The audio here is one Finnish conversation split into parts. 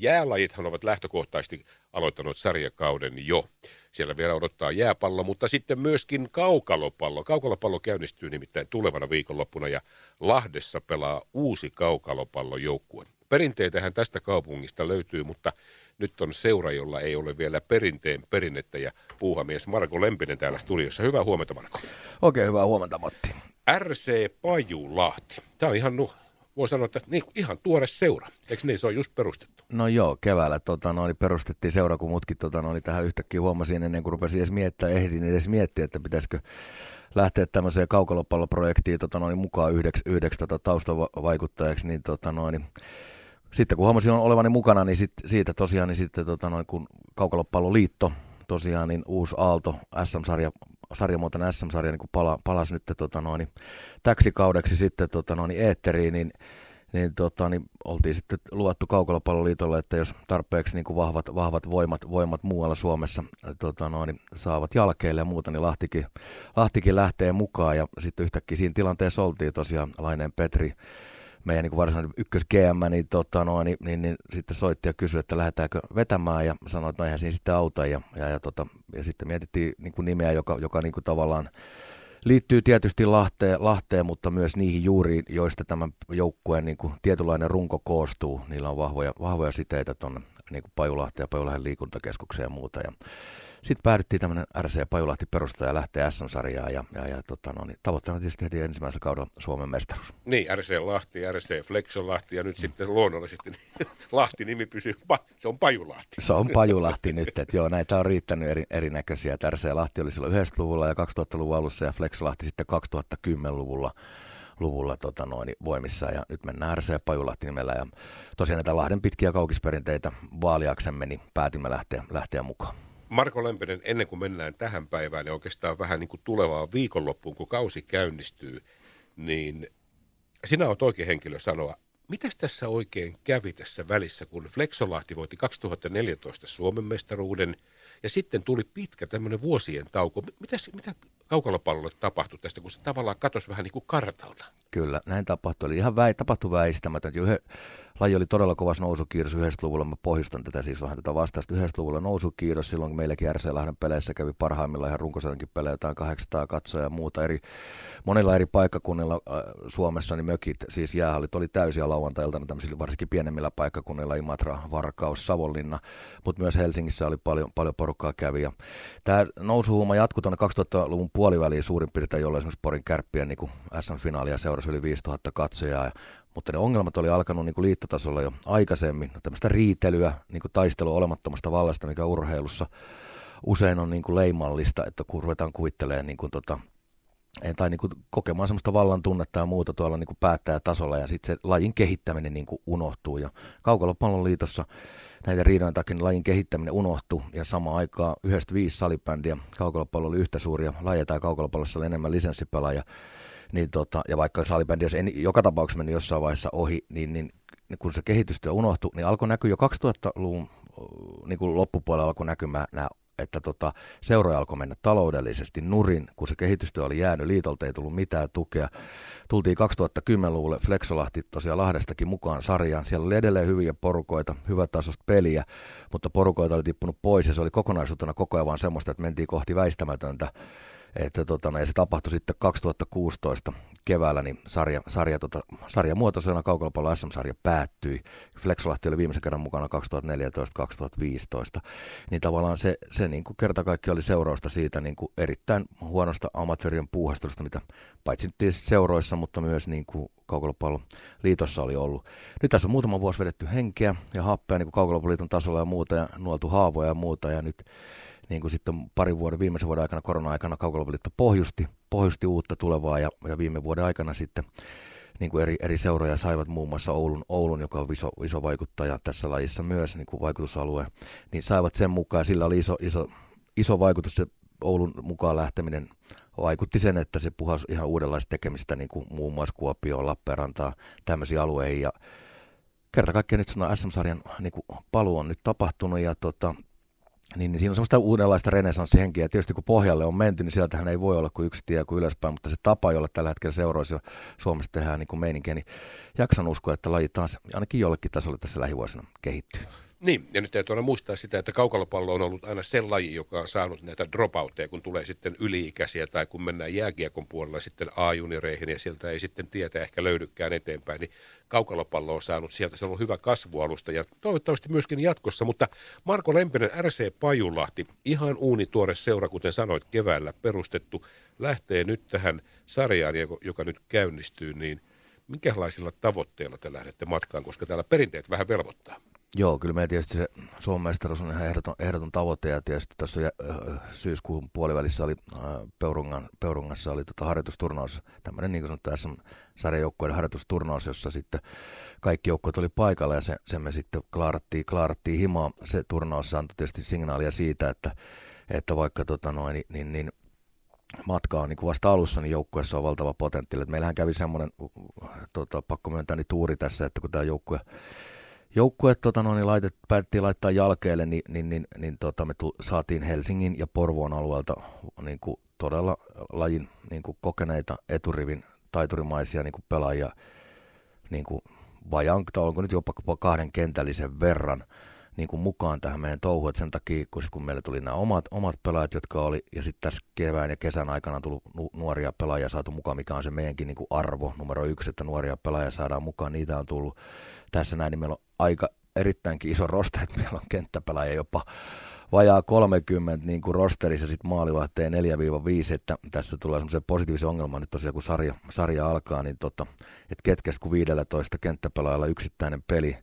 Jäälajithan ovat lähtökohtaisesti aloittanut sarjakauden jo. Siellä vielä odottaa jääpallo, mutta sitten myöskin kaukalopallo. Kaukalopallo käynnistyy nimittäin tulevana viikonloppuna ja Lahdessa pelaa uusi kaukalopallojoukkue. Perinteitähän tästä kaupungista löytyy, mutta nyt on seura, jolla ei ole vielä perinteen perinnettä ja puuhamies Marko Lempinen täällä studiossa. Hyvää huomenta Marko. Oikein hyvää huomenta Matti. RC Pajulahti. Tämä on ihan, voi sanoa, että niin, ihan tuore seura. Eikö niin, se on just perustettu? No joo, keväällä tota, noin, perustettiin seura, kun mutkin tota, noin, tähän yhtäkkiä huomasin ennen kuin rupesin edes miettiä, ehdin edes miettiä, että pitäisikö lähteä tämmöiseen kaukalopalloprojektiin tota, noin, mukaan yhdeksi, yhdeksi tota, taustavaikuttajaksi, niin tota, noin, sitten kun huomasin olevani mukana, niin sit, siitä tosiaan, niin sitten tota, noin, kun Kaukalopalloliitto tosiaan, niin uusi Aalto SM-sarja, sarjamuotoinen SM-sarja niin pala, palasi nyt tota, noin, täksi kaudeksi sitten tota, noin, eetteriin, niin niin, tota, niin oltiin sitten luvattu Kaukalopalloliitolle, että jos tarpeeksi niin kuin vahvat, vahvat voimat, voimat muualla Suomessa tota, noin, niin saavat jalkeille ja muuta, niin Lahtikin, Lahtikin lähtee mukaan. Ja sitten yhtäkkiä siinä tilanteessa oltiin tosiaan Laineen Petri, meidän niin varsinainen ykkös GM, niin, tota, no, niin, niin, niin, sitten soitti ja kysyi, että lähdetäänkö vetämään ja sanoi, että no eihän siinä sitten auta ja, ja, ja, tota, ja sitten mietittiin niin kuin nimeä, joka, joka niin kuin tavallaan liittyy tietysti Lahteen, Lahteen, mutta myös niihin juuriin, joista tämän joukkueen niin kuin tietynlainen runko koostuu. Niillä on vahvoja, vahvoja siteitä tuonne niin Pajulahteen ja Pajulahden liikuntakeskukseen ja muuta. Ja sitten päädyttiin tämmöinen RC Pajulahti perustaja lähteä SM-sarjaan ja, ja, ja tota, no, niin, tavoitteena tietysti heti ensimmäisellä kaudella Suomen mestaruus. Niin, RC Lahti, RC Flexon Lahti ja nyt mm. sitten luonnollisesti Lahti-nimi pysyy, se on Pajulahti. Se on Pajulahti nyt, että joo, näitä on riittänyt eri, erinäköisiä. Että RC Lahti oli silloin 90-luvulla ja 2000-luvun alussa ja Flexolahti sitten 2010-luvulla luvulla tota noin, voimissa ja nyt mennään RC Pajulahti nimellä ja tosiaan näitä Lahden pitkiä kaukisperinteitä vaaliaksemme, niin päätimme lähteä, lähteä mukaan. Marko Lempinen, ennen kuin mennään tähän päivään ja oikeastaan vähän niin kuin tulevaan viikonloppuun, kun kausi käynnistyy, niin sinä olet oikein henkilö sanoa, mitäs tässä oikein kävi tässä välissä, kun Flexolahti voitti 2014 Suomen mestaruuden ja sitten tuli pitkä tämmöinen vuosien tauko. Mitäs, mitä kaukalopallolle tapahtui tästä, kun se tavallaan katosi vähän niin kuin kartalta? Kyllä, näin tapahtui. Eli ihan väi, tapahtui väistämätön. Laji oli todella kovas nousukiiros 90-luvulla. Mä pohjustan tätä siis vähän tätä vastausta. 90-luvulla nousukiiros, silloin meilläkin RC-Lahden peleissä kävi parhaimmillaan ihan runkosarjankin pelejä, jotain 800 katsoja ja muuta. Eri, monilla eri paikkakunnilla äh, Suomessa niin mökit, siis jäähallit oli täysiä lauantailtana tämmöisillä varsinkin pienemmillä paikkakunnilla, Imatra, Varkaus, Savonlinna, mutta myös Helsingissä oli paljon, paljon porukkaa kävi. Tämä nousuhuuma jatkui tuonne 2000-luvun puoliväliin suurin piirtein, jolloin esimerkiksi Porin kärppien niin SM-finaalia seurasi yli 5000 katsojaa. Ja mutta ne ongelmat oli alkanut niin kuin liittotasolla jo aikaisemmin. Tämmöistä riitelyä, niin kuin taistelua olemattomasta vallasta, mikä urheilussa usein on niin kuin leimallista, että kun ruvetaan kuvittelemaan niin kuin tota, tai niin kuin kokemaan semmoista vallan tunnetta ja muuta tuolla niin kuin päättäjätasolla ja sitten se lajin kehittäminen niin kuin unohtuu. Ja Kaukalopallon liitossa näitä riidojen takia niin lajin kehittäminen unohtuu ja samaan aikaan yhdestä viisi salibändiä, kaukalopallo oli yhtä suuria lajeja tai kaukalopallossa oli enemmän lisenssipelaajia niin tota, ja vaikka salibändi olisi joka tapauksessa mennyt jossain vaiheessa ohi, niin, niin kun se kehitystyö unohtui, niin alkoi näkyä jo 2000-luvun niin kuin loppupuolella alkoi näkymään nämä että tota, seuroja alkoi mennä taloudellisesti nurin, kun se kehitystyö oli jäänyt, liitolta ei tullut mitään tukea. Tultiin 2010-luvulle Flexolahti tosiaan Lahdestakin mukaan sarjaan. Siellä oli edelleen hyviä porukoita, tasosta peliä, mutta porukoita oli tippunut pois ja se oli kokonaisuutena koko ajan vaan semmoista, että mentiin kohti väistämätöntä että tota, no, ja se tapahtui sitten 2016 keväällä, niin sarja, sarja, tota, sarjamuotoisena kaukalopallo SM-sarja päättyi. Flexolahti oli viimeisen kerran mukana 2014-2015. Niin tavallaan se, se niin kuin kerta kaikki oli seurausta siitä niin kuin erittäin huonosta amatöörien puuhastelusta, mitä paitsi nyt seuroissa, mutta myös niin kuin kaukalopallon liitossa oli ollut. Nyt tässä on muutama vuosi vedetty henkeä ja happea niin kaukalopalloliiton tasolla ja muuta ja nuoltu haavoja ja muuta ja nyt niin kuin sitten parin vuoden, viimeisen vuoden aikana, korona-aikana Kaukalopeliitto pohjusti, pohjusti uutta tulevaa ja, ja viime vuoden aikana sitten niin kuin eri, eri seuroja saivat muun muassa Oulun, Oulun joka on iso, iso vaikuttaja tässä lajissa myös, niin kuin vaikutusalue, niin saivat sen mukaan, sillä oli iso, iso, iso vaikutus se Oulun mukaan lähteminen vaikutti sen, että se puhasi ihan uudenlaista tekemistä, niin kuin muun muassa Kuopio, Lappeenrantaa, tämmöisiä alueita. Ja kerta kaikkiaan nyt SM-sarjan niin kuin paluu on nyt tapahtunut ja tota, niin, siinä on semmoista uudenlaista renesanssihenkiä. Tietysti kun pohjalle on menty, niin sieltähän ei voi olla kuin yksi tie kuin ylöspäin, mutta se tapa, jolla tällä hetkellä seuroisi Suomessa tehdään niin kuin meininkiä, niin jaksan uskoa, että laji taas ainakin jollekin tasolle tässä lähivuosina kehittyy. Niin, ja nyt täytyy aina muistaa sitä, että kaukalopallo on ollut aina se laji, joka on saanut näitä dropouteja, kun tulee sitten yliikäisiä tai kun mennään jääkiekon puolella sitten A-junireihin ja sieltä ei sitten tietä ehkä löydykään eteenpäin, niin kaukalopallo on saanut sieltä, se on ollut hyvä kasvualusta ja toivottavasti myöskin jatkossa, mutta Marko Lempinen, RC Pajulahti, ihan uunituore seura, kuten sanoit, keväällä perustettu, lähtee nyt tähän sarjaan, joka nyt käynnistyy, niin minkälaisilla tavoitteilla te lähdette matkaan, koska täällä perinteet vähän velvoittaa? Joo, kyllä meidän tietysti se Suomen mestaruus on ihan ehdoton, ehdoton tavoite ja tietysti tuossa äh, syyskuun puolivälissä oli Peurungan, Peurungassa oli tota harjoitusturnaus, tämmöinen niin kuin sanottu SM-sarjajoukkueiden harjoitusturnaus, jossa sitten kaikki joukkueet oli paikalla ja se, se me sitten klaarattiin, klaarattiin himaa. Se turnaus antoi tietysti signaalia siitä, että, että vaikka tota noin, niin, niin, niin matka on niin vasta alussa, niin joukkueessa on valtava potentiaali. Meillähän kävi semmoinen, tota, pakko myöntää, niin tuuri tässä, että kun tämä joukkue joukkue tota, no, niin laitet, päätettiin laittaa jalkeelle, niin, niin, niin, niin tota, me tu, saatiin Helsingin ja Porvoon alueelta niin kuin, todella lajin niin kuin, kokeneita eturivin taiturimaisia niin kuin, pelaajia niin kuin, vajaan, onko nyt jopa kahden kentällisen verran niin kuin mukaan tähän meidän touhuun. Sen takia, kun, sit, kun meille tuli nämä omat, omat pelaajat, jotka oli, ja sitten tässä kevään ja kesän aikana on tullut nu, nuoria pelaajia saatu mukaan, mikä on se meidänkin niin kuin arvo numero yksi, että nuoria pelaajia saadaan mukaan. Niitä on tullut tässä näin, niin meillä on aika erittäinkin iso roster, että meillä on kenttäpelaajia jopa vajaa 30 niin kuin rosterissa sitten maalivahtee 4-5, että tässä tulee semmoisen positiivisen ongelman nyt tosiaan kun sarja, sarja alkaa, niin tota, että ketkä kun 15 kenttäpelaajalla yksittäinen peli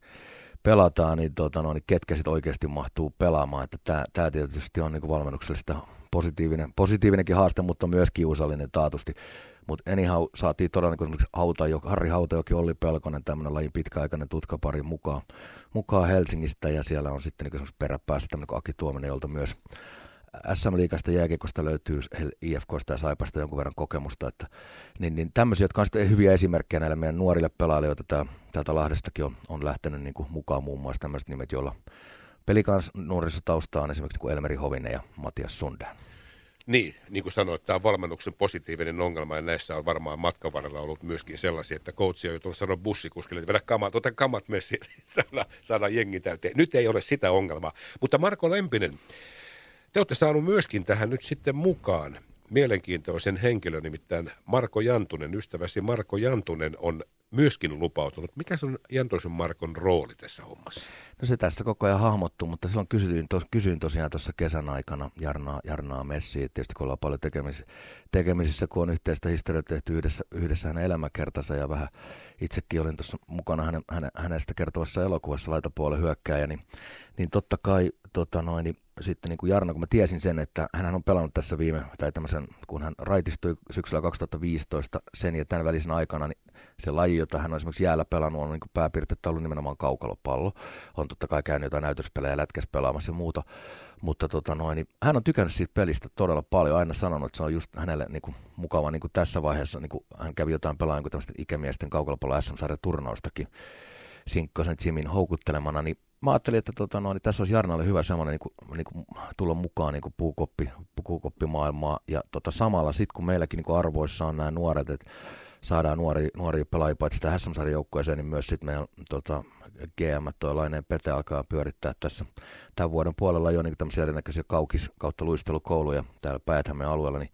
pelataan, niin, tota, no, niin ketkä sitten oikeasti mahtuu pelaamaan, että tämä tietysti on niin kuin valmennuksellista positiivinen, positiivinenkin haaste, mutta myös kiusallinen taatusti. Mutta anyhow, saatiin todella niin kuin Hauta, Harri Hautajoki, Olli Pelkonen, tämmöinen lajin pitkäaikainen tutkapari mukaan, mukaan Helsingistä, ja siellä on sitten niin peräpäässä tämmöinen Aki Tuominen, jolta myös SM-liikasta jääkiekosta löytyy IFKsta ja Saipasta jonkun verran kokemusta, että, niin, niin tämmöisiä, jotka on hyviä esimerkkejä näille meidän nuorille pelaajille, joita tää, täältä Lahdestakin on, on lähtenyt niin kuin mukaan muun muassa tämmöiset nimet, joilla pelikans nuorissa taustaa on esimerkiksi niin kuin Elmeri Hovinen ja Matias Sundén. Niin, niin kuin sanoit, tämä on valmennuksen positiivinen ongelma ja näissä on varmaan matkan varrella ollut myöskin sellaisia, että coachi on joutunut sanoa bussikuskille, että vedä kamat, ota kamat messi, saada, saada jengi täyteen. Nyt ei ole sitä ongelmaa. Mutta Marko Lempinen, te olette saanut myöskin tähän nyt sitten mukaan mielenkiintoisen henkilön, nimittäin Marko Jantunen. Ystäväsi Marko Jantunen on myöskin lupautunut. Mikä on Jantoisen Markon rooli tässä hommassa? No se tässä koko ajan hahmottuu, mutta silloin kysyin, tos, kysyin tosiaan tuossa kesän aikana Jarnaa, Jarnaa Messiä, tietysti kun ollaan paljon tekemisissä, tekemisissä kun on yhteistä historiaa tehty yhdessä, yhdessä hänen elämäkertansa ja vähän itsekin olin tuossa mukana hänen, hänen, hänestä kertovassa elokuvassa laitapuolen hyökkääjä, niin, niin totta kai tota noin, niin sitten niin kuin Jarno, kun mä tiesin sen, että hän on pelannut tässä viime, tai tämmöisen, kun hän raitistui syksyllä 2015 sen ja tämän välisen aikana, niin se laji, jota hän on esimerkiksi jäällä pelannut, on niin pääpiirteettä ollut nimenomaan kaukalopallo. On totta kai käynyt jotain näytöspelejä lätkäs pelaamassa ja muuta, mutta tota noin, niin hän on tykännyt siitä pelistä todella paljon, aina sanonut, että se on just hänelle niin kuin, mukava niin kuin tässä vaiheessa, niin kuin hän kävi jotain pelaajan kuin tämmöisten ikämiesten kaukalopallo SM-sarjan turnaustakin, Sinkkosen Jimin houkuttelemana, niin mä ajattelin, että tota, no, niin tässä olisi Jarnalle hyvä semmoinen niin kuin, niin kuin, tulla mukaan niin kuin puukoppi, puukoppimaailmaa. Ja tota, samalla sitten kun meilläkin niin kuin arvoissa on nämä nuoret, että saadaan nuori, nuoria pelaajia paitsi tähän sm joukkueeseen, niin myös sitten meidän tota, GM, tuo Laineen Pete alkaa pyörittää tässä tämän vuoden puolella jo niin tämmöisiä erinäköisiä kaukis kautta luistelukouluja täällä päät alueella, niin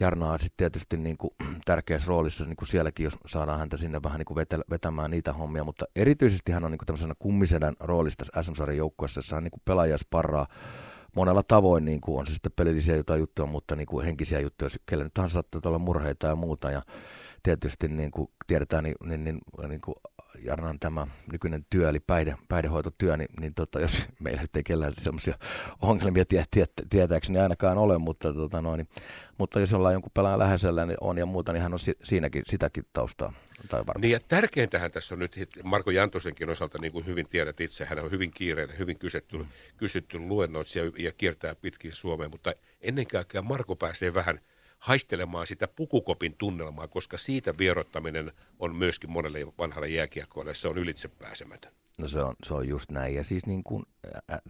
Jarna on sitten tietysti niin kuin tärkeässä roolissa niin kuin sielläkin, jos saadaan häntä sinne vähän niin kuin vetämään niitä hommia, mutta erityisesti hän on niin kuin tämmöisenä kummisedän roolissa tässä SM-sarjan joukkueessa, jossa hän niin kuin sparraa monella tavoin, niin kuin on se sitten pelillisiä jotain juttuja, mutta niin kuin henkisiä juttuja, kelle nyt tahansa saattaa olla murheita ja muuta, ja tietysti niin kuin tiedetään, niin, niin, niin, niin kuin Jarnan tämä nykyinen työ, eli päihde, päihdehoitotyö, niin, niin tota, jos meillä nyt ei kellään sellaisia ongelmia tie, tie, tietääkseni ainakaan ole, mutta, tota noin, niin, mutta jos ollaan jonkun pelaajan läheisellä niin on ja muuta, niin hän on si, siinäkin sitäkin taustaa. Tai niin ja tärkeintähän tässä on nyt Marko Jantosenkin osalta, niin kuin hyvin tiedät itse, hän on hyvin kiireinen, hyvin kysytty, mm. kysytty luennoitsija ja kiertää pitkin Suomeen, mutta ennen kaikkea Marko pääsee vähän – haistelemaan sitä pukukopin tunnelmaa, koska siitä vierottaminen on myöskin monelle vanhalle jääkiekkoille, se on ylitsepääsemätön. No se on, se on just näin. Ja siis niin kuin,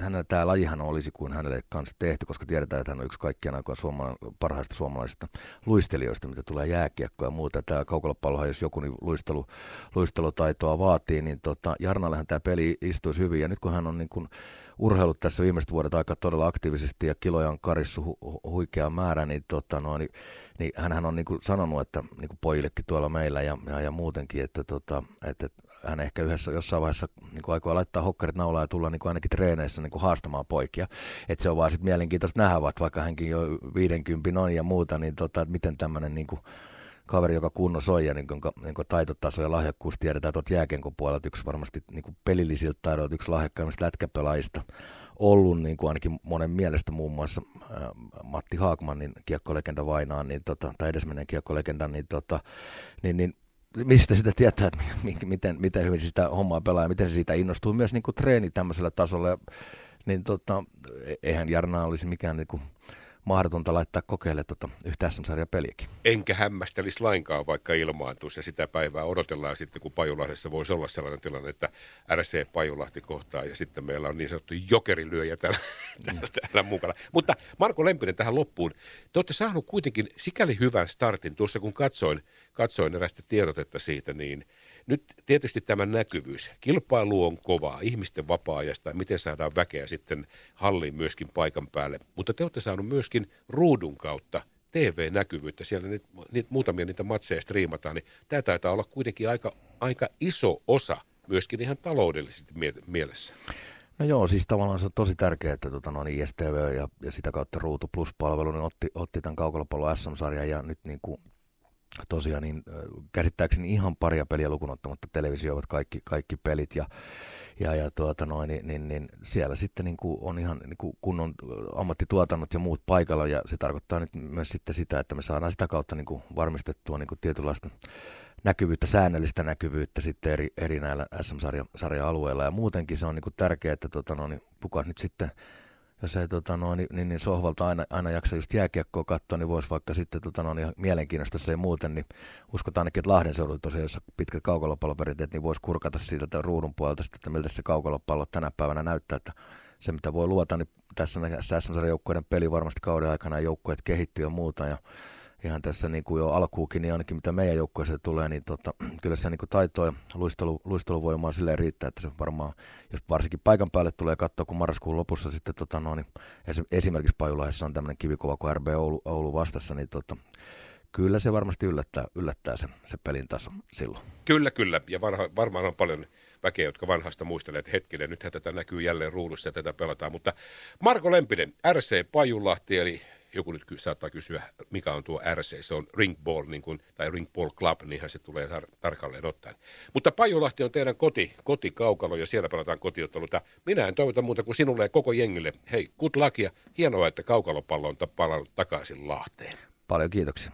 hänellä tämä lajihan olisi kuin hänelle kanssa tehty, koska tiedetään, että hän on yksi kaikkien aikojen suomala- parhaista suomalaisista luistelijoista, mitä tulee jääkiekkoa ja muuta. Tämä kaukolopallohan, jos joku niin luistelu, luistelutaitoa vaatii, niin tota, Jarnallehan tämä peli istuisi hyvin. Ja nyt kun hän on niin kuin, urheilut tässä viimeiset vuodet aika todella aktiivisesti ja kiloja on karissu hu- huikea määrä, niin, tota, no, niin, niin hänhän on niin sanonut, että niin kuin pojillekin tuolla meillä ja, ja, ja muutenkin, että, tota, että hän ehkä yhdessä jossain vaiheessa niin kuin aikoo laittaa hokkarit naulaan ja tulla niin kuin ainakin treeneissä niin kuin haastamaan poikia. Että se on vaan sitten mielenkiintoista nähdä, vaikka hänkin jo 50 on ja muuta, niin tota, että miten tämmöinen niin kuin kaveri, joka kunnossa on ja niin kuin, niin kuin taitotaso ja lahjakkuus tiedetään tuolta jääkenkon puolelta yksi varmasti niin kuin pelillisiltä taidoilta yksi lahjakkaimmista lätkäpelaajista ollut niin kuin ainakin monen mielestä muun muassa äh, Matti Haakmanin kiekkolegenda Vainaan, niin tota, tai edesmenneen kiekkolegenda, niin, tota, niin, niin mistä sitä tietää, että miten, miten hyvin sitä hommaa pelaa ja miten se siitä innostuu myös niin kuin treeni tämmöisellä tasolla. Niin tota, e-, eihän Jarna olisi mikään niin kuin, mahdotonta laittaa kokeille tuota yhtä SM-sarjan peliäkin. Enkä hämmästelisi lainkaan, vaikka ilmaantuisi ja sitä päivää odotellaan sitten, kun Pajulahdessa voisi olla sellainen tilanne, että RC Pajulahti kohtaa ja sitten meillä on niin sanottu jokerilyöjä täällä, täällä, täällä mukana. Mutta Marko Lempinen tähän loppuun. Te olette saanut kuitenkin sikäli hyvän startin. Tuossa kun katsoin, katsoin erästä tiedotetta siitä, niin – nyt tietysti tämä näkyvyys. Kilpailu on kovaa, ihmisten vapaa-ajasta, miten saadaan väkeä sitten halliin myöskin paikan päälle. Mutta te olette saaneet myöskin ruudun kautta TV-näkyvyyttä, siellä niitä, niitä, muutamia niitä matseja striimataan, niin tämä taitaa olla kuitenkin aika, aika iso osa myöskin ihan taloudellisesti mie- mielessä. No joo, siis tavallaan se on tosi tärkeää, että tota, no, niin ISTV ja, ja sitä kautta Ruutu Plus-palvelu niin otti, otti tämän kaukolopallon SM-sarjan ja nyt niin kuin tosiaan niin käsittääkseni ihan paria peliä lukunottamatta televisioivat kaikki, kaikki pelit ja, ja, ja tuota noin, niin, niin, niin, siellä sitten niin kuin on ihan niin kuin kunnon ammattituotannot ja muut paikalla ja se tarkoittaa nyt myös sitten sitä, että me saadaan sitä kautta niin kuin varmistettua niin kuin tietynlaista näkyvyyttä, säännöllistä näkyvyyttä sitten eri, eri näillä SM-sarja-alueilla ja muutenkin se on niin kuin tärkeää, että tuota, no, niin kuka nyt sitten jos ei tota, no, niin, niin, niin sohvalta aina, aina jaksa just jääkiekkoa katsoa, niin voisi vaikka sitten tota, no, niin mielenkiinnosta se ei muuten, niin uskotaan ainakin, että Lahden seudulla tosiaan, jossa pitkät kaukolopalloperinteet, niin voisi kurkata siitä ruudun puolelta sitten, että miltä se kaukolopallo tänä päivänä näyttää, että se mitä voi luota, niin tässä näissä joukkueiden peli varmasti kauden aikana joukkueet kehittyy ja muuta, ja ihan tässä niin kuin jo alkuukin, niin ainakin mitä meidän joukkueeseen tulee, niin tota, kyllä se niin kuin taitoa ja luistelu, luisteluvoimaa silleen riittää, että se varmaan, jos varsinkin paikan päälle tulee katsoa, kun marraskuun lopussa sitten tota, no, niin esimerkiksi Pajulahdessa on tämmöinen kivikova kuin RB Oulu, Oulu vastassa, niin tota, kyllä se varmasti yllättää, yllättää se, se pelin taso silloin. Kyllä, kyllä. Ja varha, varmaan on paljon väkeä, jotka vanhasta muistelee, että hetkinen, nythän tätä näkyy jälleen ruudussa ja tätä pelataan. Mutta Marko Lempinen, RC Pajulahti, eli joku nyt saattaa kysyä, mikä on tuo RC, se on Ringball niin kuin, tai Ringball Club, niinhän se tulee tar- tarkalleen ottaen. Mutta Pajulahti on teidän koti, kotikaukalo ja siellä pelataan kotiotteluta. Minä en toivota muuta kuin sinulle ja koko jengille. Hei, good luck ja hienoa, että kaukalopallo on palannut takaisin Lahteen. Paljon kiitoksia.